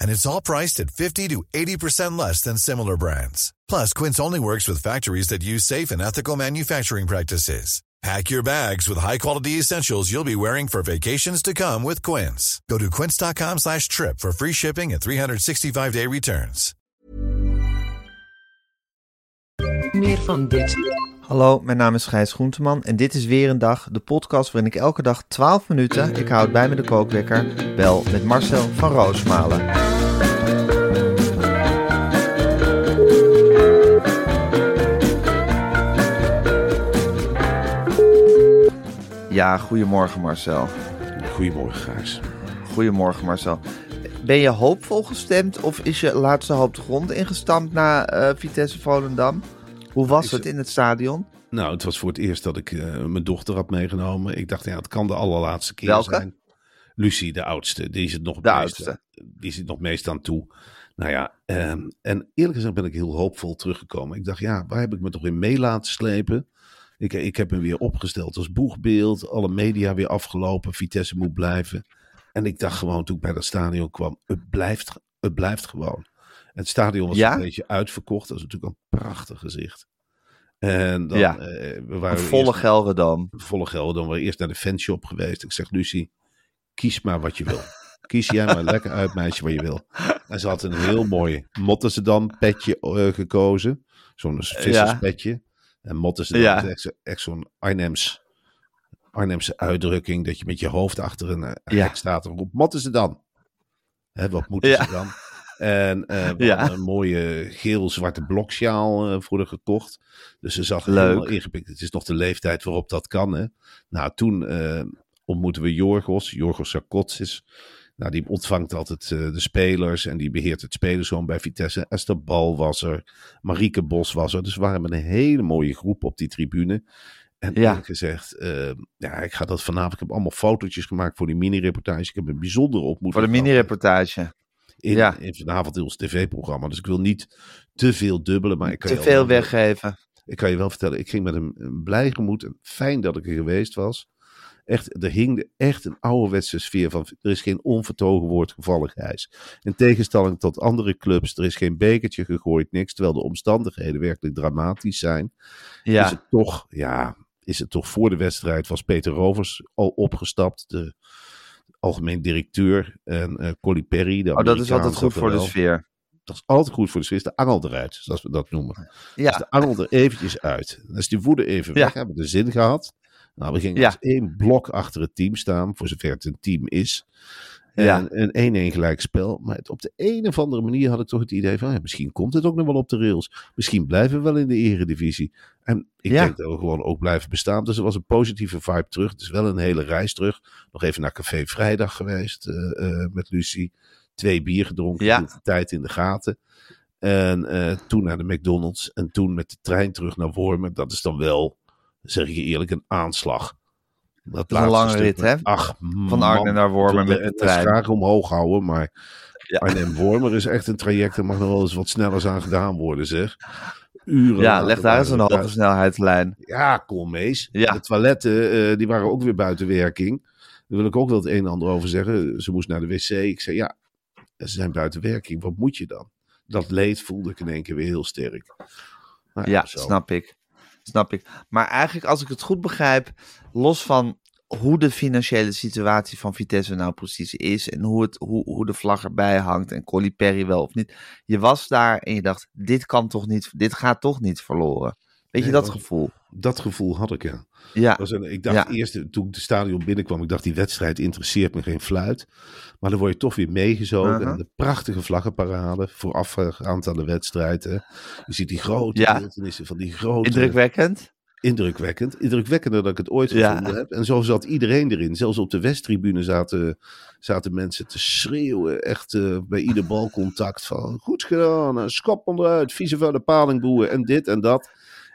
And it's all priced at 50 to 80% less than similar brands. Plus, Quince only works with factories that use safe and ethical manufacturing practices. Pack your bags with high-quality essentials you'll be wearing for vacations to come with Quince. Go to quince.com slash trip for free shipping and 365-day returns. Meer van dit. Hallo, mijn naam is Gijs Groenteman en dit is weer een dag, de podcast waarin ik elke dag 12 minuten, ik houd bij me de kookwekker, bel met Marcel van Roosmalen. Ja, goedemorgen Marcel. Goedemorgen, Gijs. Goedemorgen Marcel. Ben je hoopvol gestemd of is je laatste hoop de grond ingestampt na eh, Vitesse Volendam? Hoe was Is het in het stadion? Nou, het was voor het eerst dat ik eh, mijn dochter had meegenomen. Ik dacht, ja, het kan de allerlaatste keer Welke? zijn. Lucie, de oudste, die is het nog, het meest, oudste. die zit nog meest aan toe. Nou ja, ehm, en eerlijk gezegd ben ik heel hoopvol teruggekomen. Ik dacht, ja, waar heb ik me toch in mee laten slepen? Ik, ik heb me weer opgesteld als boegbeeld. Alle media weer afgelopen. Vitesse moet blijven. En ik dacht gewoon toen ik bij dat stadion kwam, het blijft, het blijft gewoon. Het stadion was Ja? een beetje uitverkocht. Dat is natuurlijk een prachtig gezicht. En dan, Ja. eh, we waren volle eerst- Gelredam. volle geld. Dan waren we eerst naar de fanshop geweest. Ik zeg, Lucie, kies maar wat je wil. Kies jij maar lekker uit, meisje, wat je wil. En ze had een heel mooi Mottesdam petje eh, gekozen. Zo'n visserspetje. En Ja. is echt, zo- echt zo'n Arnhems, Arnhemse uitdrukking. Dat je met je hoofd achter een eh, Ja. hek staat en roept, Mottesdam. Hè, wat moeten Ja. ze dan? En we Ja. een mooie geel-zwarte bloksjaal eh, voor haar gekocht. Dus ze zag er Leuk. helemaal ingepikt. Het is nog de leeftijd waarop dat kan. Hè? Nou, toen ontmoeten we Jorgos. Jorgos Sarkotis. Nou, die ontvangt altijd eh, de spelers en die beheert het spelerzoon bij Vitesse. Esther Bal was er, Marieke Bos was er. Dus we waren met een hele mooie groep op die tribune. En Ja. gezegd, eh, ja, ik ga dat vanavond. Ik heb allemaal fotootjes gemaakt voor die mini-reportage. Ik heb een bijzondere ontmoeting Voor de mini-reportage. in, Ja. in vanavond in ons tv-programma. Dus ik wil niet te veel dubbelen, maar ik kan, Te veel wel- weggeven. ik kan je wel vertellen, ik ging met een, een blij gemoed en fijn dat ik er geweest was. Echt, er hing echt een ouderwetse sfeer van, er is geen onvertogen woord gevallen, Gijs. In tegenstelling tot andere clubs, er is geen bekertje gegooid, niks. Terwijl de omstandigheden werkelijk dramatisch zijn. Ja. Is het toch, ja, is het toch voor de wedstrijd was Peter Rovers al opgestapt, de algemeen directeur. En eh Colly Perry, de Oh, dat is altijd goed voor de sfeer. Dat is altijd goed voor de sfeer. Is de angel eruit, zoals we dat noemen. Ja. de angel er eventjes uit. Dan is die woede even Ja. weg. Hebben we de zin gehad. Nou, we gingen Ja. als één blok achter het team staan. Voor zover het een team is. En Ja. een 1-1 gelijk spel. Maar het- op de een of andere manier had ik toch het idee van... Ja, misschien komt het ook nog wel op de rails. Misschien blijven we wel in de eredivisie. En ik Ja. denk dat we gewoon ook blijven bestaan. Dus er was een positieve vibe terug. Het is wel een hele reis terug. Nog even naar Café Vrijdag geweest eh, eh, met Lucie. Twee bier gedronken. Ja. de tijd in de gaten. En eh, toen naar de McDonald's. En toen met de trein terug naar Wormen. Dat is dan wel, zeg ik je eerlijk, een aanslag. Dat is een lange rit, hè? Ach, Van. Arnhem naar Wormen Ik met de het trein. graag omhoog houden, maar Ja. Arnhem Wormer is echt een traject. Er mag nog wel eens wat sneller aan gedaan worden, zeg. Uren Ja, leg daar eens een hoge snelheidslijn. Ja, Koolmees. Ja. De toiletten, eh, die waren ook weer buiten werking. Daar wil ik ook wel het een en ander over zeggen. Ze moest naar de wc. Ik zei, ja, ze zijn buiten werking. Wat moet je dan? Dat leed voelde ik in één keer weer heel sterk. Nou Ja, snap ik. Snap ik. Maar eigenlijk, als ik het goed begrijp, los van hoe de financiële situatie van Vitesse nou precies is en hoe, het, hoe, hoe de vlag erbij hangt en Colly Perry wel of niet. Je was daar en je dacht, dit kan toch niet, dit gaat toch niet verloren. Weet je Nee, dat- gevoel? Dat gevoel had ik, ja. Ja, Was een, ik dacht Ja. eerst, toen ik de stadion binnenkwam, ik dacht die wedstrijd interesseert me geen fluit. Maar dan word je toch weer meegezogen. En de prachtige vlaggenparade voorafgaand aan de wedstrijd. Hè. Je ziet die grote Ja. van die grote... indrukwekkend. Indrukwekkend. Indrukwekkender dan ik het ooit Ja. gevonden heb. En zo zat iedereen erin. Zelfs op de Westtribune zaten, zaten mensen te schreeuwen. Echt eh, bij ieder balcontact van goed gedaan, eh, schop onderuit, vieze vuile palingboeien en dit en dat.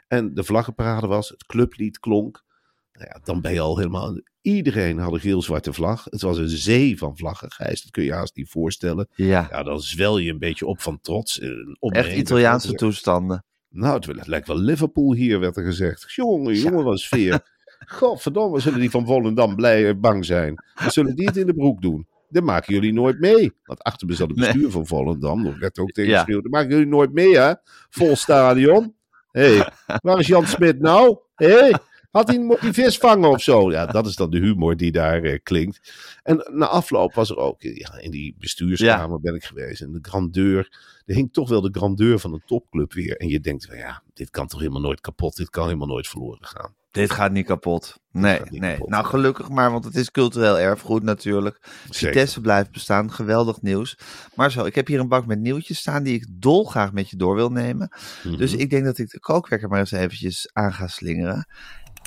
En de vlaggenparade was, het clublied klonk. Nou ja, dan ben je al helemaal... Iedereen had een geel-zwarte vlag. Het was een zee van vlaggen, Gijs. Dat kun je je haast niet voorstellen. Ja, Ja, dan zwel je een beetje op van trots. eh, echt. Italiaanse toestanden. Nou, het, lijkt wel Liverpool hier, werd er gezegd. Jongen, jongen, wat een sfeer. Godverdomme, zullen die van Volendam blij eh, bang zijn? Dan zullen die het in de broek doen. Dat maken jullie nooit mee. Want achter me zat het Nee. bestuur van Volendam. Dat werd ook tegen Ja. Dat maken jullie nooit mee, hè? Vol stadion. Hé, hey, waar is Jan Smit nou? Hé, hey, had hij moet die vis vangen of zo? Ja, dat is dan de humor die daar eh, klinkt. En na afloop was er ook, ja, in die bestuurskamer ben ik geweest. En de grandeur, er hing toch wel de grandeur van een topclub weer. En je denkt, van, ja, dit kan toch helemaal nooit kapot. Dit kan helemaal nooit verloren gaan. Dit gaat niet kapot. Nee, nee. kapot. Nou, gelukkig maar, want het is cultureel erfgoed natuurlijk. Vitesse blijft bestaan, geweldig nieuws. Maar zo, ik heb hier een bak met nieuwtjes staan die ik dolgraag met je door wil nemen. Mhm. Dus ik denk dat ik de kookwekker maar eens eventjes aan ga slingeren.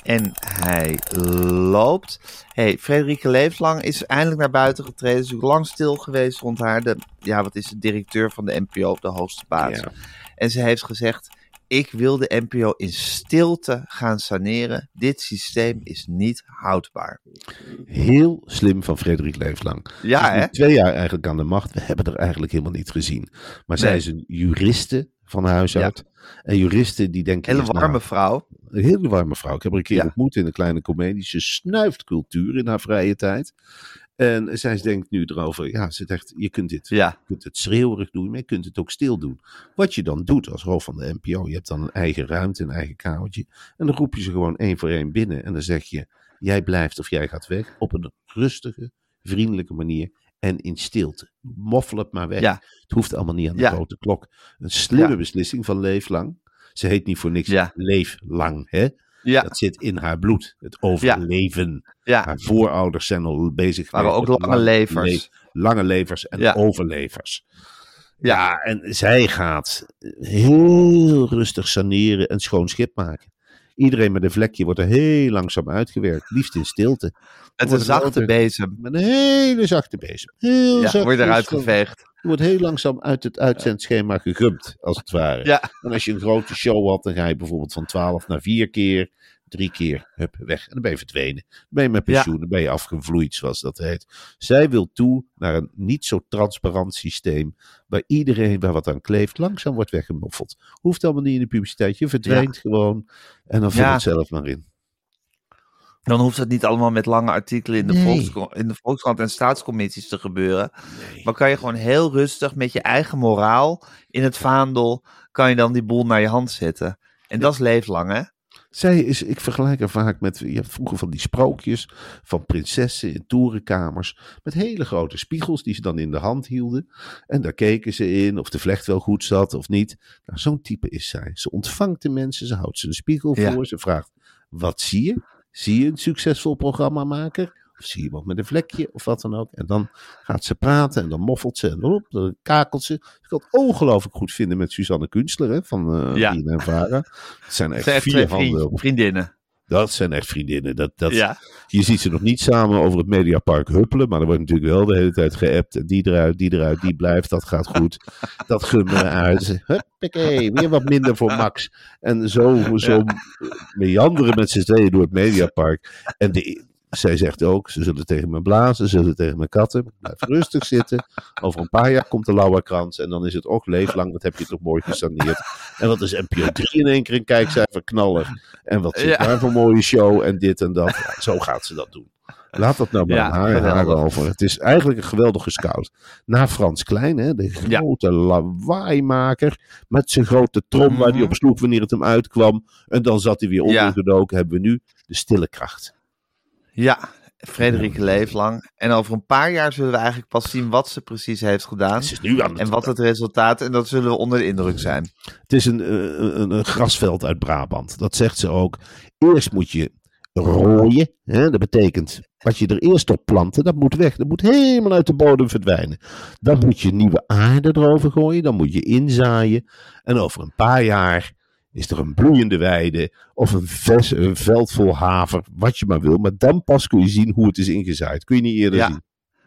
En hij loopt. hey, Frederike Leeflang is eindelijk naar buiten getreden. Is natuurlijk lang stil geweest rond haar. De, ja, wat is de directeur van de NPO, de hoogste baas. Ja. En ze heeft gezegd: Ik wil de NPO in stilte gaan saneren. Dit systeem is niet houdbaar. Heel slim van Frederik Leeflang. Ja, hè? twee jaar eigenlijk aan de macht. We hebben er eigenlijk helemaal niet gezien. Maar zij is een juriste van huis uit. En juristen die denken... Hele warme vrouw. Een hele warme vrouw. Ik heb haar een keer Ja. ontmoet in een kleine komedie. Ze snuift cultuur in haar vrije tijd. En zij denkt nu erover, ja, ze zegt, je kunt dit, Ja, je kunt het schreeuwerig doen, maar je kunt het ook stil doen. Wat je dan doet als hoofd van de NPO, je hebt dan een eigen ruimte, een eigen kamertje. En dan roep je ze gewoon één voor één binnen. En dan zeg je, jij blijft of jij gaat weg op een rustige, vriendelijke manier. En in stilte. Moffel het maar weg. Ja. Het hoeft allemaal niet aan de Ja. grote klok. Een slimme beslissing van Leeflang. Ze heet niet voor niks. Leeflang, hè? Ja, Dat zit in haar bloed. Het overleven. ja. Haar voorouders zijn al bezig Waren geweest ook lange levers. le- lange levers en Ja. overlevers. Ja, en zij gaat heel rustig saneren en schoon schip maken. Iedereen met een vlekje wordt er heel langzaam uitgewerkt. Liefst in stilte. Met een Wordt zachte bezem. Met een hele zachte bezem. Heel Ja, zacht word je eruit geveegd. Je wordt heel langzaam uit het uitzendschema gegumpt, als het ware. Ja. En als je een grote show had, dan ga je bijvoorbeeld van 12 naar 4 keer, drie keer, hup, weg. En dan ben je verdwenen. Dan ben je met Ja. pensioen, dan ben je afgevloeid, zoals dat heet. Zij wil toe naar een niet zo transparant systeem, waar iedereen waar wat aan kleeft, langzaam wordt weggemoffeld. Hoeft allemaal niet in de publiciteit. Je verdwijnt gewoon en dan vul Ja. het zelf maar in. Dan hoeft het niet allemaal met lange artikelen in de, Nee. In de Volkskrant en staatscommissies te gebeuren. Maar kan je gewoon heel rustig met je eigen moraal in het vaandel, kan je dan die boel naar je hand zetten. En dat is leeflang, hè? Zij is, ik vergelijk haar vaak met, je hebt vroeger van die sprookjes van prinsessen in torenkamers. Met hele grote spiegels die ze dan in de hand hielden. En daar keken ze in of de vlecht wel goed zat of niet. Nou, zo'n type is zij. Ze ontvangt de mensen, ze houdt ze een spiegel Ja. voor. Ze vraagt, wat zie je? Zie je een succesvol programmamaker? Of zie je iemand met een vlekje of wat dan ook? En dan gaat ze praten en dan moffelt ze en dan, kakelt ze. Ik kan het ongelooflijk goed vinden met Suzanne Kunstler hè, van uh, Ja. en Vara. Het zijn echt zijn vier handen vriendinnen. dat zijn echt vriendinnen. Dat, dat, Ja. Je ziet ze nog niet samen over het Mediapark huppelen. Maar er wordt natuurlijk wel de hele tijd geappt. Die eruit, die eruit, die blijft. Dat gaat goed. Dat gummeren uit. Huppakee, weer wat minder voor Max. En zo, zo meanderen met z'n tweeën door het Mediapark. En de, zij zegt ook, ze zullen tegen me blazen, ze zullen tegen mijn katten. Blijf rustig zitten. Over een paar jaar komt de lauwerkrans. En dan is het ook leeflang. Dat heb je toch mooi gesaneerd. En wat is NPO 3 in één keer een kijkcijfer knaller. En wat zit Ja. daar voor een mooie show en dit en dat. Ja, zo gaat ze dat doen. Laat dat nou maar Ja, haar, haar geweldig. over. Het is eigenlijk een geweldige scout. Na Frans Klein, hè, de grote lawaaimaker. Met zijn grote trom waar hij Mhm. op sloeg wanneer het hem uitkwam. En dan zat hij weer ondergedoken. Hebben we nu de stille kracht. Ja, Frederike leeft lang. En over een paar jaar zullen we eigenlijk pas zien wat ze precies heeft gedaan. Ze is nu aan het En wat het resultaat, en dat zullen we onder de indruk zijn. Het is een, eh, een, een grasveld uit Brabant. Dat zegt ze ook. Eerst moet je rooien. Hè? Dat betekent wat je er eerst op planten, dat moet weg. Dat moet helemaal uit de bodem verdwijnen. Dan moet je nieuwe aarde erover gooien. Dan moet je inzaaien. En over een paar jaar is er een bloeiende weide of een, ves, een veld vol haver. Wat je maar wil. Maar dan pas kun je zien hoe het is ingezaaid. Kun je niet eerder Ja. zien.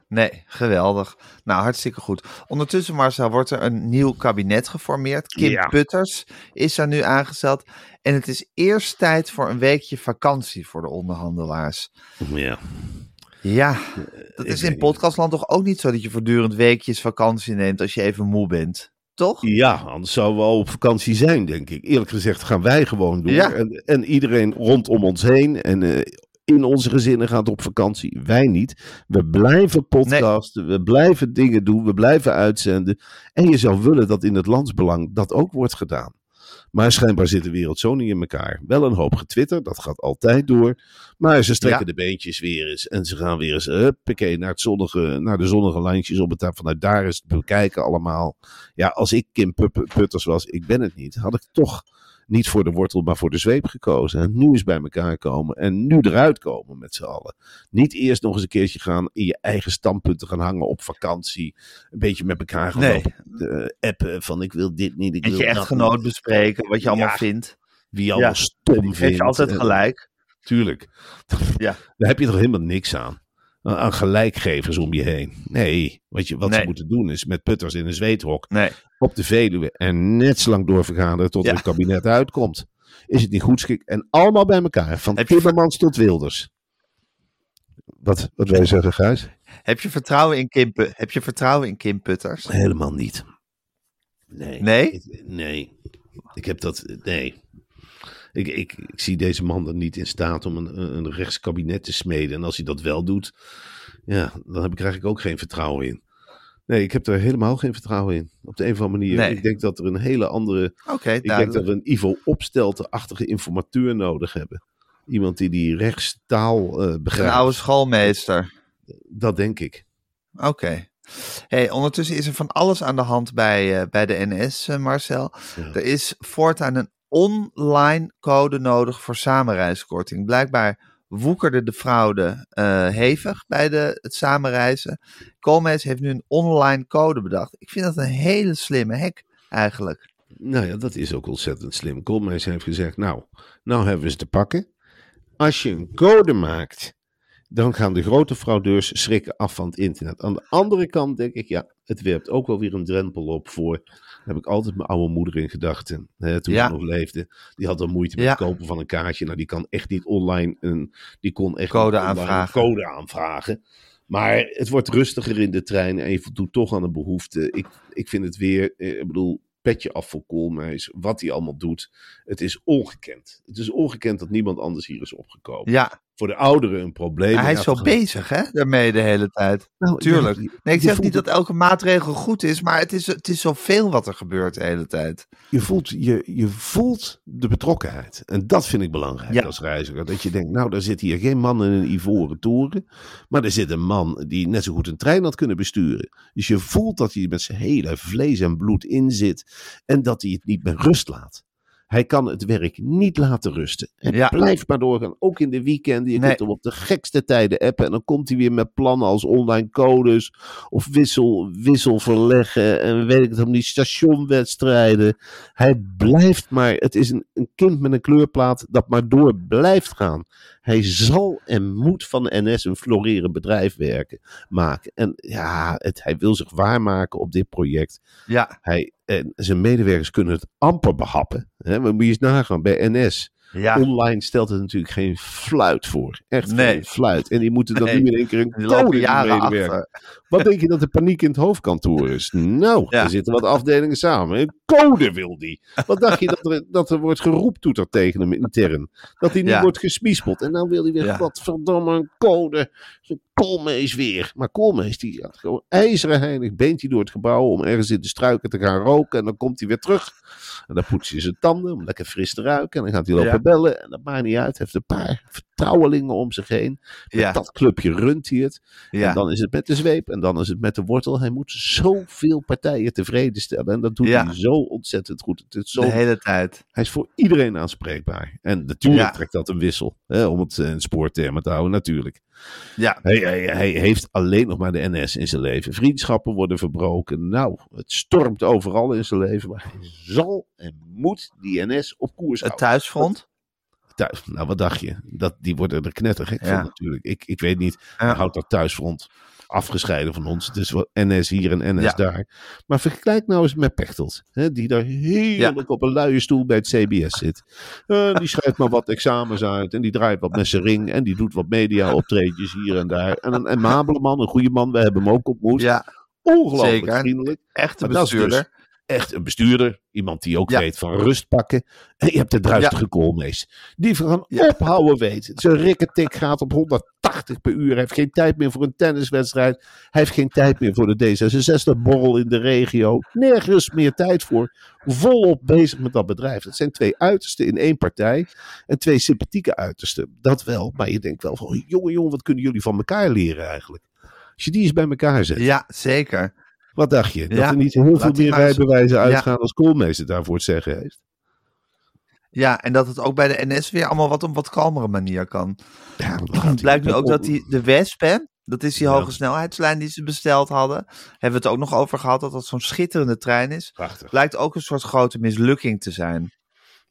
Nee, geweldig. Nou, hartstikke goed. Ondertussen, Marcel, wordt er een nieuw kabinet geformeerd. Kim Ja. Putters is daar nu aangesteld. En het is eerst tijd voor een weekje vakantie voor de onderhandelaars. Ja. Ja, dat ik is in podcastland toch ook niet zo dat je voortdurend weekjes vakantie neemt als je even moe bent. Toch? Ja, anders zouden we al op vakantie zijn, denk ik. Eerlijk gezegd gaan wij gewoon door. Ja. En, en iedereen rondom ons heen en eh, in onze gezinnen gaat op vakantie. Wij niet. We blijven podcasten, we blijven dingen doen, we blijven uitzenden. En je zou willen dat in het landsbelang dat ook wordt gedaan. Maar schijnbaar zit de wereld zo niet in elkaar. Wel een hoop getwitter, dat gaat altijd door. Maar ze strekken Ja. de beentjes weer eens. En ze gaan weer eens huppakee, naar, het zonnige, naar de zonnige lijntjes op het Vanuit daar is het bekijken allemaal. Ja, als ik Kim Put- Putters was, ik ben het niet, had ik toch niet voor de wortel, maar voor de zweep gekozen. En nu eens bij elkaar komen en nu eruit komen met z'n allen. Niet eerst nog eens een keertje gaan in je eigen standpunten gaan hangen op vakantie. Een beetje met elkaar gaan Nee. lopen, eh, appen van ik wil dit niet, ik Met wil je echtgenoot niet. bespreken, wat je allemaal Ja. vindt. Wie allemaal Ja. stom vindt. Heeft je altijd En- gelijk. Tuurlijk. Ja. Daar heb je toch helemaal niks aan. Aan gelijkgevers om je heen. Nee, wat, je, wat ze moeten doen is met putters in een zweethok Nee. op de Veluwe en net zo lang doorvergaderen tot Ja. een kabinet uitkomt. Is het niet goed schik? En allemaal bij elkaar. Van Heb je Timmermans tot Wilders. Wat, wat wil je zeggen, Gijs? Heb je vertrouwen in Kim, heb je vertrouwen in Kim Putters? Helemaal niet. Nee. Nee? Ik- nee. Ik heb dat. Nee. Ik, ik, ik zie deze man er niet in staat om een, een rechtskabinet te smeden. En als hij dat wel doet, ja, dan heb ik eigenlijk ook geen vertrouwen in. Nee, ik heb er helemaal geen vertrouwen in. Op de een of andere manier. Nee. Ik denk dat er een hele andere. Ik denk dat we een Ivo Opstelten-achtige informateur nodig hebben. Iemand die die rechtstaal Een begrijpt. oude schoolmeester. Dat denk ik. Oké. Hey, ondertussen is er van alles aan de hand bij, eh, bij de NS, eh, Marcel. Ja. Er is voortaan een online code nodig voor samenreiskorting. Blijkbaar woekerde de fraude eh, hevig bij de, het samenreizen. Koolmees heeft nu een online code bedacht. Ik vind dat een hele slimme hack eigenlijk. Nou ja, dat is ook ontzettend slim. Koolmees heeft gezegd, nou, nou hebben we ze te pakken. Als je een code maakt, dan gaan de grote fraudeurs schrikken af van het internet. Aan de andere kant denk ik, ja, het werpt ook wel weer een drempel op voor... Daar heb ik altijd mijn oude moeder in gedachten, hè, toen Ja. ze nog leefde. Die had dan moeite met Ja. het kopen van een kaartje. Nou, die kan echt niet online een... Die kon echt Code aanvragen. Een code aanvragen. Maar het wordt rustiger in de trein en je voldoet toch aan een behoefte. Ik, ik vind het weer, eh, ik bedoel, petje af voor Koolmees. Wat hij allemaal doet. Het is ongekend. Het is ongekend dat niemand anders hier is opgekomen. Ja, Voor de ouderen een probleem. hij is zo bezig hè, daarmee de hele tijd. Nou, Tuurlijk. ja, Nee, ik zeg voelt niet dat elke maatregel goed is, maar het is, het is zoveel wat er gebeurt de hele tijd. je voelt, je, je voelt de betrokkenheid. En dat vind ik belangrijk Ja. als reiziger. Dat je denkt, nou, daar zit hier geen man in een ivoren toren. Maar er zit een man die net zo goed een trein had kunnen besturen. Dus je voelt dat hij met zijn hele vlees en bloed in zit. En dat hij het niet met rust laat. Hij kan het werk niet laten rusten. Ja. blijft maar doorgaan. Ook in de weekenden. Je Nee. kunt hem op de gekste tijden appen. En dan komt hij weer met plannen als online codes. Of wissel, wissel verleggen. En weet ik het om die stationwedstrijden. Hij blijft maar. Het is een, een kind met een kleurplaat dat maar door blijft gaan. Hij zal en moet van de NS een florerend bedrijf werken, maken. En ja, het, hij wil zich waarmaken op dit project. Ja, Hij, en zijn medewerkers kunnen het amper behappen. Hè, maar moet je eens nagaan bij NS. Ja. Online stelt het natuurlijk geen fluit voor. Echt Nee. geen fluit. En die moeten dan Nee. nu in één keer een code medewerken. Wat denk je dat de paniek in het hoofdkantoor is? Nou, Ja. er zitten wat afdelingen samen. Een code wil die. Wat dacht je dat er, dat er wordt geroeptoeterd tegen hem intern? Dat hij nu Ja. wordt gespiespeld. En dan wil hij weer, Ja. godverdomme, een code. Koolmees weer. Maar Koolmees, die had gewoon ijzeren heilig. Beent hij door het gebouw om ergens in de struiken te gaan roken. En dan komt hij weer terug. En dan poetst hij zijn tanden om lekker fris te ruiken. En dan gaat hij lopen. Bellen. En dat maakt niet uit. Hij heeft een paar vertrouwelingen om zich heen. Met Ja. dat clubje runt hij het. Ja. En dan is het met de zweep en dan is het met de wortel. Hij moet zoveel partijen tevreden stellen. En dat doet Ja. hij zo ontzettend goed. Het zo de hele tijd. hij is voor iedereen aanspreekbaar. En natuurlijk trekt dat een wissel. Hè, om het in spoortermen te houden, natuurlijk. Ja. Hij, hij, hij heeft alleen nog maar de NS in zijn leven. Vriendschappen worden verbroken. Nou, het stormt overal in zijn leven. Maar hij zal en moet die NS op koers Het houden. thuisfront. Thuis, nou, wat dacht je? Dat, die worden er knettergek Ja. van natuurlijk. Ik, ik weet niet, Ja. hij houdt dat thuisfront afgescheiden van ons. Het is wel NS hier en NS Ja. daar. Maar vergelijk nou eens met Pechtold. Hè, die daar heerlijk op een luie stoel bij het CBS zit. Eh, die schrijft maar wat examens uit. En die draait wat met zijn ring. En die doet wat media optredjes hier en daar. En een amabele man, een goede man. We hebben hem ook ontmoet. Ja, Ongelooflijk zeker. vriendelijk. echte dus bestuurder. Echt een bestuurder. Iemand die ook Ja. weet van rust pakken. En je hebt de druistige koolmees. Die van Ja. ophouden weet. Zijn rikketik gaat op 180 per uur. Hij heeft geen tijd meer voor een tenniswedstrijd. Hij heeft geen tijd meer voor de D66-borrel in de regio. Nergens meer tijd voor. Volop bezig met dat bedrijf. Dat zijn twee uitersten in één partij. En twee sympathieke uitersten. Dat wel. Maar je denkt wel van, jongen, jongen, wat kunnen jullie van elkaar leren eigenlijk? Als je die eens bij elkaar zet. Ja, zeker. Wat dacht je? Dat Ja, er niet heel veel meer rijbewijzen Ja. uitgaan als Koolmees het daarvoor het zeggen heeft? Ja, en dat het ook bij de NS weer allemaal wat op wat kalmere manier kan. Ja, Het blijkt nu ook dat die, de Wesp, hè, dat is die hoge snelheidslijn die ze besteld hadden. Hebben we het ook nog over gehad dat dat zo'n schitterende trein is. Prachtig. Blijkt ook een soort grote mislukking te zijn.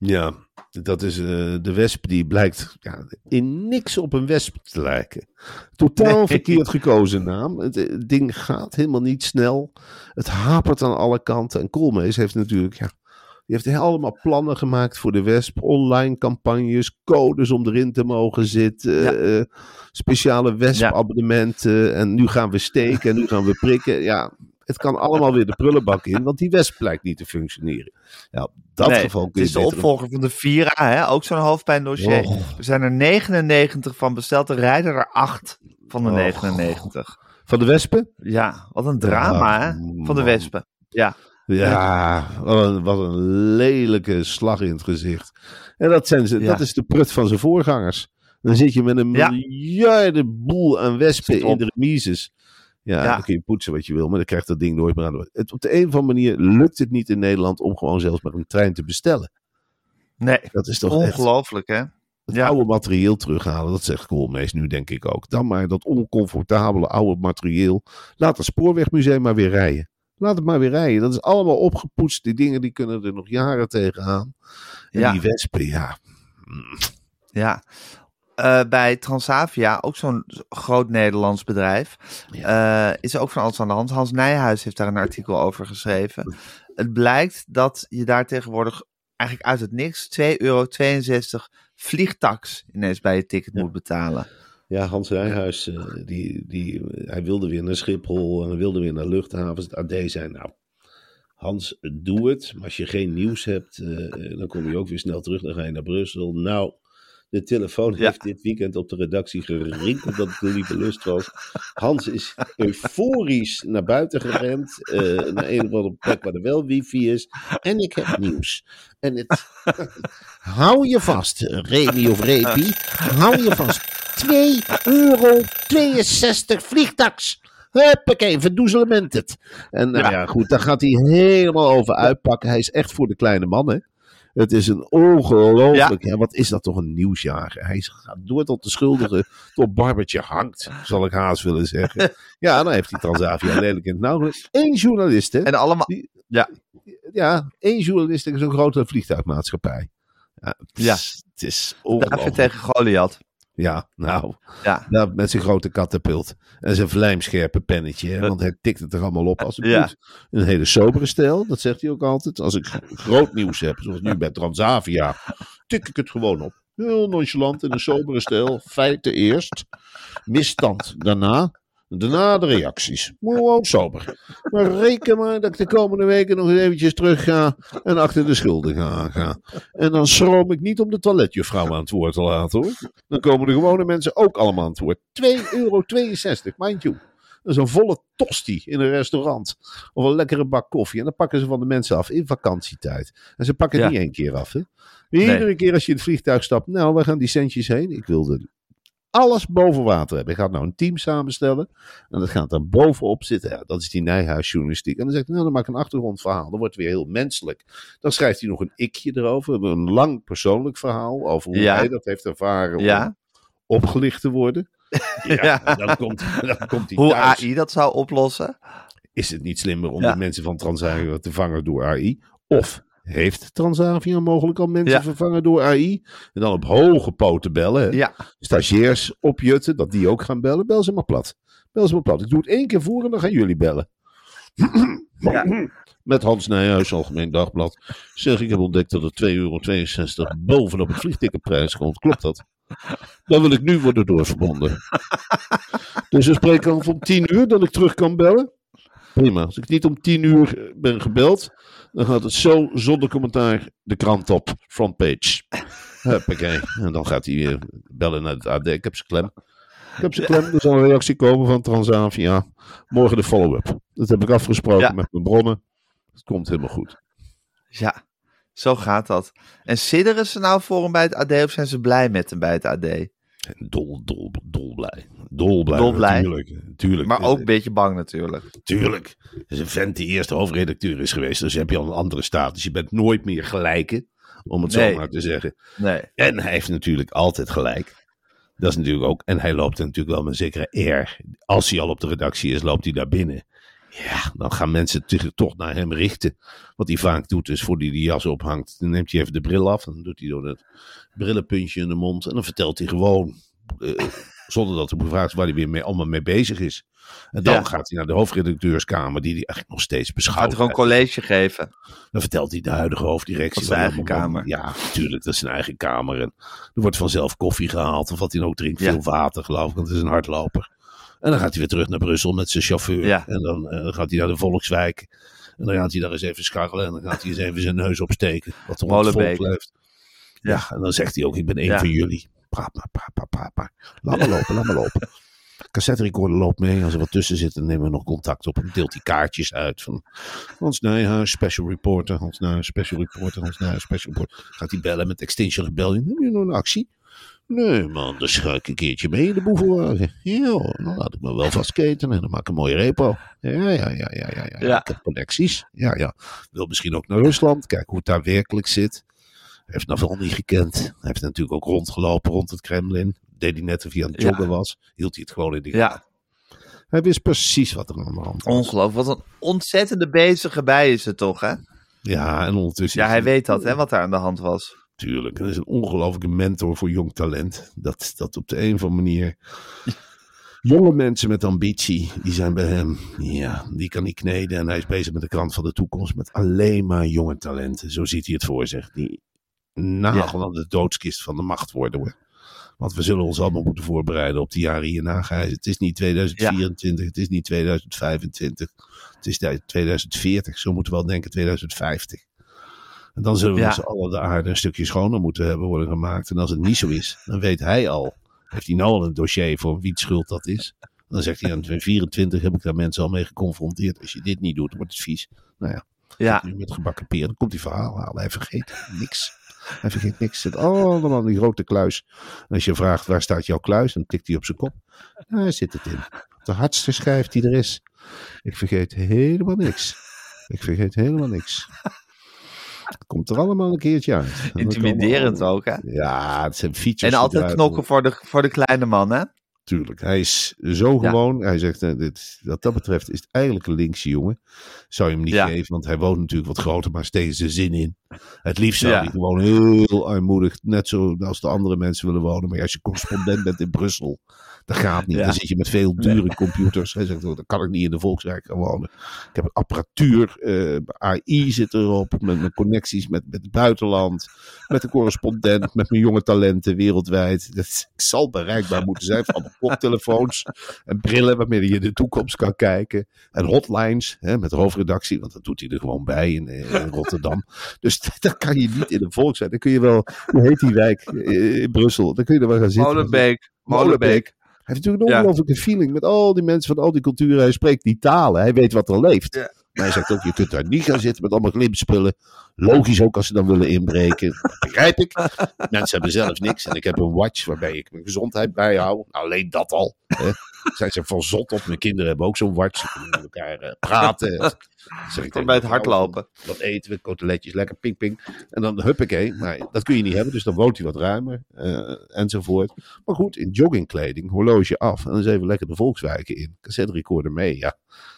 Ja, dat is eh, de wesp die blijkt ja, in niks op een wesp te lijken. Totaal verkeerd gekozen naam. Het, eh, ding gaat helemaal niet snel. Het hapert aan alle kanten. En Koolmees heeft natuurlijk, ja, die heeft allemaal plannen gemaakt voor de wesp. Online campagnes, codes om erin te mogen zitten. Ja. eh, speciale wesp-abonnementen. En nu gaan we steken en nu gaan we prikken. Ja, het kan allemaal weer de prullenbak in, want die wesp blijkt niet te functioneren. Ja, dat Nee, geval het kun je is de opvolger van de Vira, hè, ook zo'n hoofdpijndossier. Oh. Er zijn er 99 van besteld, er rijden er 8 van de Oh. 99. Van de wespen? Ja, wat een drama, hè, van de wespen. Ja, Ja, wat een, wat een lelijke slag in het gezicht. En dat, zijn ze, Ja. dat is de prut van zijn voorgangers. Dan zit je met een Ja. miljardenboel aan wespen in de remises. Ja, Ja. dan kun je poetsen wat je wil, maar dan krijgt dat ding nooit meer aan de het, Op de een of andere manier lukt het niet in Nederland om gewoon zelfs maar een trein te bestellen. nee, Dat is toch echt ongelooflijk, hè. het Ja. oude materieel terughalen. Dat zegt Koolmees nu denk ik ook. Dan maar dat oncomfortabele oude materieel. Laat het spoorwegmuseum maar weer rijden. Laat het maar weer rijden. Dat is allemaal opgepoetst. Die dingen die kunnen er nog jaren tegenaan. En Ja. die wespen, ja. Ja. Eh, bij Transavia, ook zo'n groot Nederlands bedrijf, eh, is er ook van alles aan de hand. Hans Nijhuis heeft daar een artikel over geschreven. Het blijkt dat je daar tegenwoordig eigenlijk uit het niks 2,62 euro vliegtax ineens bij je ticket moet betalen. Ja, Hans Rijhuis, eh, die, die, hij wilde weer naar Schiphol en hij wilde weer naar luchthavens. Het AD zei, nou, Hans, doe het. Maar als je geen nieuws hebt, dan kom je ook weer snel terug. Dan ga je naar Brussel. Nou, de telefoon heeft dit weekend op de redactie gerinkeld dat het de lieve lust was. Hans is euforisch naar buiten gerend. eh, naar een of andere plek waar er wel wifi is. En ik heb nieuws. En het... Hou je vast, Remy of Repi. Hou je vast. 2,62 euro vliegtax. Huppakee, verdoezelement het. En nou ja. goed, daar gaat hij helemaal over uitpakken. Hij is echt voor de kleine mannen. Het is een ongelooflijk. Ja. wat is dat toch een nieuwsjaar? Hij is- gaat door tot de schuldige, tot Barbertje hangt, zal ik haast willen zeggen. Ja, dan heeft hij Transavia lelijk in het nauw. Eén journalist, hè? En allemaal, Ja, één journalist in zo'n grote vliegtuigmaatschappij. Ja, het is, Ja. het is David ongelooflijk. tegen Goliath. Ja, nou, Ja. ja, met zijn grote katapult en zijn vlijmscherpe pennetje. Hè, want hij tikt het er allemaal op als het Ja. moet. Een hele sobere stijl, dat zegt hij ook altijd. Als ik groot nieuws heb, zoals nu bij Transavia, tik ik het gewoon op. Heel nonchalant in een sobere stijl. Feiten eerst, misstand daarna. Daarna de reacties. Maar Gewoon sober. Maar reken maar dat ik de komende weken nog eens eventjes terug ga en achter de schulden ga. ga. En dan schroom ik niet om de toiletjuffrouw aan het woord te laten hoor. Dan komen de gewone mensen ook allemaal aan het woord. 2,62 euro, mind you. Dat is een volle tosti in een restaurant. Of een lekkere bak koffie. En dan pakken ze van de mensen af in vakantietijd. En ze pakken het Ja. niet één keer af. Hè? Iedere Nee. keer als je in het vliegtuig stapt. Nou, we gaan die centjes heen. Ik wilde alles boven water hebben. Ik ga nou een team samenstellen. En dat gaat daar bovenop zitten. Ja, dat is die Nijhuisjournalistiek. En dan zegt hij, nou, dan maak ik een achtergrondverhaal. Dan wordt het weer heel menselijk. Dan schrijft hij nog een ikje erover. Een lang persoonlijk verhaal over hoe Ja. hij dat heeft ervaren om Ja. opgelicht te worden. Ja, dan komt, dan komt hij Hoe thuis. AI dat zou oplossen? Is het niet slimmer om de mensen van Transavia te vangen door AI? Of heeft Transavia mogelijk al mensen Ja. vervangen door AI? En dan op hoge poten bellen. Hè? Ja. Stagiairs opjutten, dat die ook gaan bellen. Bel ze maar plat. Bel ze maar plat. Ik doe het één keer voor en dan gaan jullie bellen. Ja. Met Hans Nijhuis, Algemeen Dagblad. Zeg, ik heb ontdekt dat er 2,62 euro bovenop het vliegticketprijs komt. Klopt dat? Dan wil ik nu worden doorverbonden. Dus we spreken af om 10 uur dat ik terug kan bellen. Prima. Als ik niet om 10 uur eh, ben gebeld, dan gaat het zo zonder commentaar de krant op. Frontpage. Huppakee. En dan gaat hij weer bellen naar het AD. Ik heb ze klem. Ik heb ze klem. Er zal een reactie komen van Transavia. Morgen de follow-up. Dat heb ik afgesproken Ja. met mijn bronnen. Het komt helemaal goed. Ja, zo gaat dat. En sidderen ze nou voor hem bij het AD of zijn ze blij met hem bij het AD? En dol, dol, dolblij. Dolblij. Dolblij. Natuurlijk. natuurlijk. Maar ook een beetje bang natuurlijk. Tuurlijk. Het is een vent die eerst hoofdredacteur is geweest. Dus heb je al een andere status. Je bent nooit meer gelijke. Om het Nee. zo maar te zeggen. Nee. En hij heeft natuurlijk altijd gelijk. Dat is natuurlijk ook. En hij loopt er natuurlijk wel met een zekere air. Als hij al op de redactie is, loopt hij daar binnen. Ja, dan gaan mensen zich toch naar hem richten. Wat hij vaak doet, is voor hij die jas ophangt, dan neemt hij even de bril af. En dan doet hij door het brillenpuntje in de mond. En dan vertelt hij gewoon, eh, zonder dat er gevraagd is waar hij weer mee, allemaal mee bezig is. En dan Ja. gaat gaat hij naar de hoofdredacteurskamer, die hij eigenlijk nog steeds Gaat beschouwt. hij gewoon college geven? Dan vertelt hij de huidige hoofddirectie. Van zijn eigen kamer. Ja, natuurlijk, dat is zijn eigen kamer. En er wordt vanzelf koffie gehaald. Of wat hij ook drinkt. Ja. Veel water, geloof ik, want het is een hardloper. En dan gaat hij weer terug naar Brussel met zijn chauffeur. Ja. En dan, eh, dan gaat hij naar de Volkswijk. En dan gaat hij daar eens even scharrelen. En dan gaat hij eens even zijn neus opsteken. Wat er onder volk leeft. Ja. en dan zegt hij ook, ik ben één Ja. van jullie. Praat maar, praat maar, praat maar. Laat maar lopen, laat maar lopen. Cassette recorder loopt mee. Als er wat tussen zit, dan nemen we nog contact op. En deelt hij kaartjes uit. Van Hans Nijhuis, special reporter. Hans Nijhuis, special reporter. Hans Nijhuis, special reporter. Gaat hij bellen met Extinction Rebellion. Heb je nog een actie? Nee man, dan ga ik een keertje mee in de boevenwagen. Ja, dan laat ik me wel vastketen en dan maak ik een mooie repo. Ja, ja, ja, ja, ja, ja. Ja. Ik heb connecties. Ja, ja. Wil misschien ook naar Rusland. Kijken hoe het daar werkelijk zit. Heeft Navalny gekend. Hij heeft natuurlijk ook rondgelopen rond het Kremlin. Deed hij net of hij aan het Ja. joggen was. Hield hij het gewoon in de Ja. Hij wist precies wat er aan de hand was. Ongelooflijk. Wat een ontzettende bezige bij is het toch, hè? Ja, en ondertussen... Ja, hij weet dat, hè, wat daar aan de hand was. Tuurlijk. En hij is een ongelofelijke mentor voor jong talent. Dat, dat op de een of andere manier. Jonge mensen met ambitie, die zijn bij hem. Ja, die kan niet kneden. En hij is bezig met de krant van de toekomst. Met alleen maar jonge talenten. Zo ziet hij het voor zich. Die nagel aan de doodskist van de macht worden. Hoor. Want we zullen ons allemaal moeten voorbereiden op de jaren hierna. Het is niet 2024, het is niet 2025. Het is 2040. Zo moeten we wel denken 2050. En dan zullen we Ja. met z'n allen de aarde een stukje schoner moeten hebben worden gemaakt. En als het niet zo is, dan weet hij al. Heeft hij nou al een dossier voor wie het schuld dat is? Dan zegt hij aan 24 heb ik daar mensen al mee geconfronteerd. Als je dit niet doet, dan wordt het vies. Nou ja, Ja, nu met gebakken peer. Dan komt hij verhaal halen. Hij vergeet niks. Hij vergeet niks. Het zit allemaal in die grote kluis. En als je vraagt waar staat jouw kluis, dan tikt hij op zijn kop. Daar zit het in. De hardste schijf die er is. Ik vergeet helemaal niks. Ik vergeet helemaal niks. Het komt er allemaal een keertje uit. Intimiderend ook, hè? Ja, het zijn features. En altijd knokken voor de, voor de kleine man, hè? Tuurlijk. Hij is zo Ja. gewoon. Hij zegt, eh, dit, wat dat betreft is het eigenlijk een linkse jongen. Zou je hem niet Ja. geven, want hij woont natuurlijk wat groter, maar steeds zijn zin in. Het liefst zou Ja. hij gewoon heel armoedig, net zo als de andere mensen willen wonen. Maar als je correspondent bent in Brussel, dat gaat niet. Dan zit je met veel dure computers. Hij zegt, oh, dan kan ik niet in de Volksrijk gaan wonen. Ik heb een apparatuur, eh, AI zit erop, met mijn connecties met, met het buitenland, met de correspondent, met mijn jonge talenten wereldwijd. Dat, ik zal bereikbaar moeten zijn van koptelefoons en brillen waarmee je de toekomst kan kijken. En hotlines hè, met hoofdredactie, want dat doet hij er gewoon bij in, eh, in Rotterdam. Dus dat kan je niet in de Volksrijk. Dan kun je wel, hoe heet die wijk eh, in Brussel? Dan kun je er wel gaan zitten. Molenbeek. Molenbeek. heeft natuurlijk een Ja. ongelooflijke feeling met al die mensen van al die culturen. Hij spreekt die talen. Hij weet wat er leeft. Ja. Maar hij zegt ook, je kunt daar niet gaan zitten met allemaal glimspullen. Logisch ook als ze dan willen inbreken. Begrijp ik. Mensen hebben zelf niks. En ik heb een watch waarbij ik mijn gezondheid bijhoud. Alleen dat al. Zijn ze van zot op. Mijn kinderen hebben ook zo'n watch. Ze kunnen met elkaar eh, praten. Zeg ik bij het hardlopen. Wat eten we, koteletjes, lekker ping ping. En dan huppakee. Maar dat kun je niet hebben, dus dan woont hij wat ruimer. eh, enzovoort. Maar goed, in joggingkleding, horloge af. En dan is even lekker de volkswijken in. Cassette recorder mee, ja.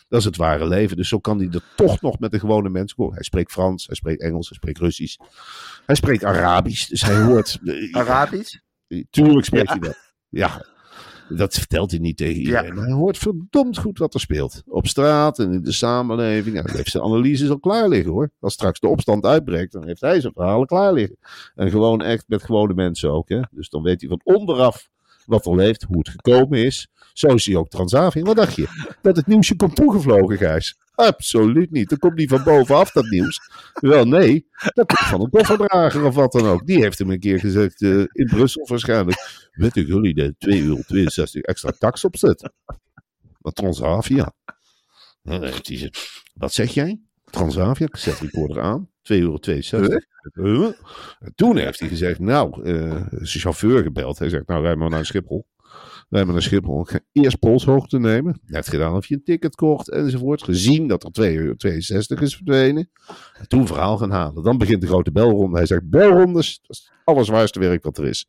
Dat is het ware leven. Dus zo kan hij er toch nog met de gewone mensen komen. Hij spreekt Frans, hij spreekt Engels, hij spreekt Russisch. Hij spreekt Arabisch. Dus hij hoort... eh, Arabisch? Tuurlijk spreekt Ja. hij dat. Ja, dat vertelt hij niet tegen iedereen. Ja. Maar hij hoort verdomd goed wat er speelt. Op straat en in de samenleving. En hij heeft zijn analyses al klaar liggen hoor. Als straks de opstand uitbreekt, dan heeft hij zijn verhalen klaar liggen. En gewoon echt met gewone mensen ook. Hè? Dus dan weet hij van onderaf wat er leeft, hoe het gekomen is. Zo is hij ook Transavia. Wat dacht je? Dat het nieuwsje komt toegevlogen, Gijs? Absoluut niet. Dat komt niet van bovenaf, dat nieuws. Wel, nee. Dat komt van een kofferdrager of wat dan ook. Die heeft hem een keer gezegd, eh, in Brussel waarschijnlijk. Weet u jullie de 2,62 euro extra tax opzet? Wat Transavia. Heeft wat zeg jij? Transavia, ik zet recorder aan. 2,62 euro. Huh? Toen heeft hij gezegd, nou, eh zijn chauffeur gebeld. Hij zegt, nou, rij maar naar Schiphol. Rij maar naar Schiphol. Ik ga eerst polshoogte nemen. Hij heeft gedaan of je een ticket kocht enzovoort. Gezien dat er 2,62 euro is verdwenen. En toen verhaal gaan halen. Dan begint de grote belronde. Hij zegt, belrondes, dat is het allerzwaarste werk wat er is.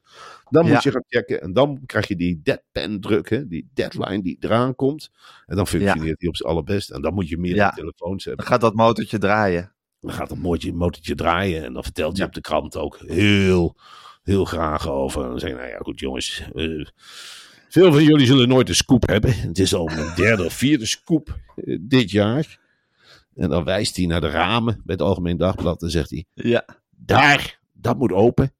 Dan Ja. moet je gaan checken. En dan krijg je die deadpan druk, hè, die deadline die eraan komt. En dan functioneert die op zijn allerbest. En dan moet je meer Ja. telefoons hebben. Dan gaat dat motortje draaien. Dan gaat een motortje, motortje draaien. En dan vertelt hij Ja. op de krant ook heel, heel graag over. En dan zeg je, nou ja, goed jongens. eh, veel van jullie zullen nooit een scoop hebben. Het is al een derde of vierde scoop eh, dit jaar. En dan wijst hij naar de ramen bij het Algemeen Dagblad. En zegt hij, Ja, daar, dat moet open.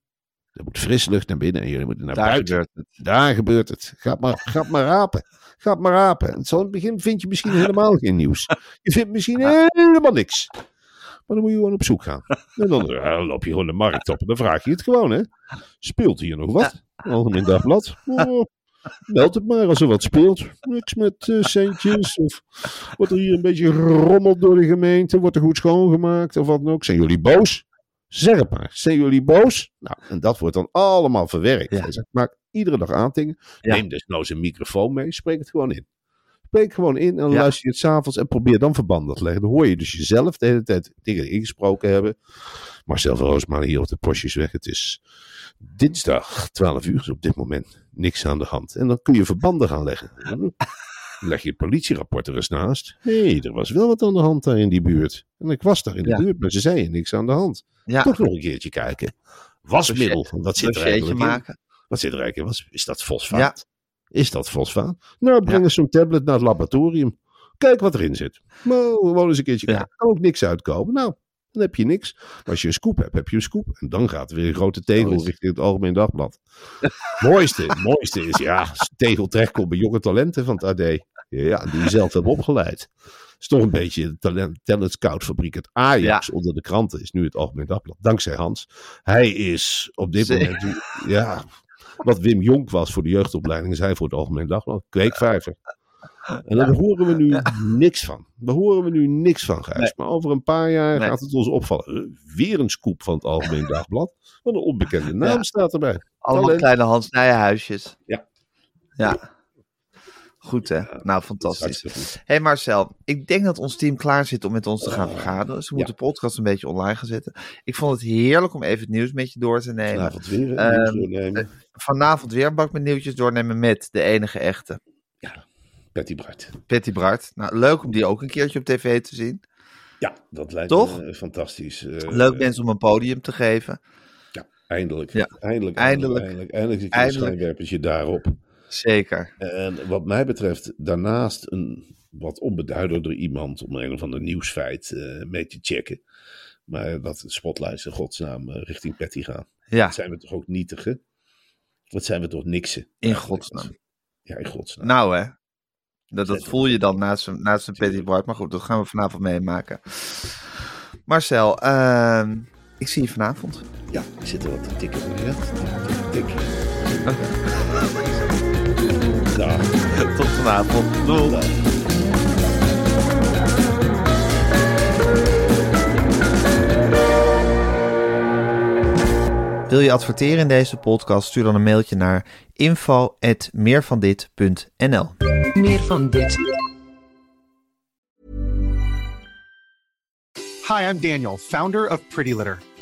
Er moet frisse lucht naar binnen en jullie moeten naar daar buiten. gebeurt het. Daar gebeurt het. Ga maar, ga maar rapen. Ga maar rapen. En zo in het begin vind je misschien helemaal geen nieuws. Je vindt misschien helemaal niks. Maar dan moet je gewoon op zoek gaan. En dan, ja, dan loop je gewoon de markt op en dan vraag je het gewoon, hè. Speelt hier nog wat? Algemeen Dagblad. Oh, meld het maar als er wat speelt. Niks met eh, centjes. Of wordt er hier een beetje gerommeld door de gemeente? Wordt er goed schoongemaakt? Of wat dan ook? Zijn jullie boos? Zeg het maar. Zijn jullie boos? Nou, en dat wordt dan allemaal verwerkt. Ja. Zegt, maak iedere dag aantingen. Ja. Neem desnoods een microfoon mee. Spreek het gewoon in. Spreek gewoon in en dan Ja. luister je het s'avonds en probeer dan verbanden te leggen. Dan hoor je dus jezelf de hele tijd dingen ingesproken hebben. Marcel van Roosmalen hier op de Postjesweg. Het is dinsdag 12 uur is op dit moment niks aan de hand. En dan kun je verbanden gaan leggen. Leg je het politierapport er eens naast. Hé, hey, er was wel wat aan de hand daar in die buurt. En ik was daar in de Ja. buurt, maar ze zeiden niks aan de hand. Ja, Toch nog een keertje kijken. Wasmiddel, wat zit er eigenlijk in? maken. Wat zit er eigenlijk in? Is dat fosfaat? Is dat fosfaat? Nou, breng eens zo'n tablet naar het laboratorium. Kijk wat erin zit. Nou, gewoon eens een keertje kijken. Er kan ook niks uitkomen. Nou, dan heb je niks. Maar als je een scoop hebt, heb je een scoop. En dan gaat er weer een grote tegel richting het Algemeen Dagblad. mooiste, mooiste is, ja, tegel terechtkomt bij jonge talenten van het AD. Ja, die je zelf hebt opgeleid. is toch een beetje de talent, talent scout fabriek. Het Ajax onder de kranten is nu het Algemeen Dagblad. Dankzij Hans. Hij is op dit moment, ja, wat Wim Jonk was voor de jeugdopleiding, is hij voor het Algemeen Dagblad. Kweekvijver. En daar horen we nu niks van. Daar horen we nu niks van, Gijs. Nee. Maar over een paar jaar Nee. gaat het ons opvallen. Eh, Weer een scoop van het Algemeen Dagblad. Wat een onbekende naam Ja. staat erbij. Allemaal Talent. kleine Hans Nijenhuisjes. Ja. Ja. Goed hè? Nou, fantastisch. Hey Marcel, ik denk dat ons team klaar zit om met ons te gaan vergaderen. Dus we moeten de podcast een beetje online gaan zetten. Ik vond het heerlijk om even het nieuws met je door te nemen. Vanavond weer een Ehm, doornemen. Vanavond weer een bak met nieuwtjes doornemen met de enige echte. Patty Bart. Patty Bart. Nou, leuk om die ook een keertje op tv te zien. Ja, dat lijkt Toch? me eh, fantastisch. Eh, Leuk mensen om een podium te geven. Ja, eindelijk. Ja. Eindelijk, eindelijk, Eindelijk. eindelijk, eindelijk Eindelijk. schijnwerpertje daarop. Zeker. En wat mij betreft, daarnaast een wat onbeduidender iemand om een of ander nieuwsfeit eh, mee te checken. Maar dat de spotlights in godsnaam eh, richting Patty gaan. Ja, zijn we toch ook nietige? Wat zijn we toch niksen? in godsnaam. Ja, in godsnaam. Nou hè. Dat, dat voel je dan naast een, naast een Patty Bart. Maar goed, dat gaan we vanavond meemaken. Marcel, ehm, ik zie je vanavond. Ja, ik zit er wat te tikken. Ja, tik, tik, Tot vanavond. Doei. Wil je adverteren in deze podcast? Stuur dan een mailtje naar info@meervandit.nl. Meer van dit. Hi, I'm Daniel, founder of Pretty Litter.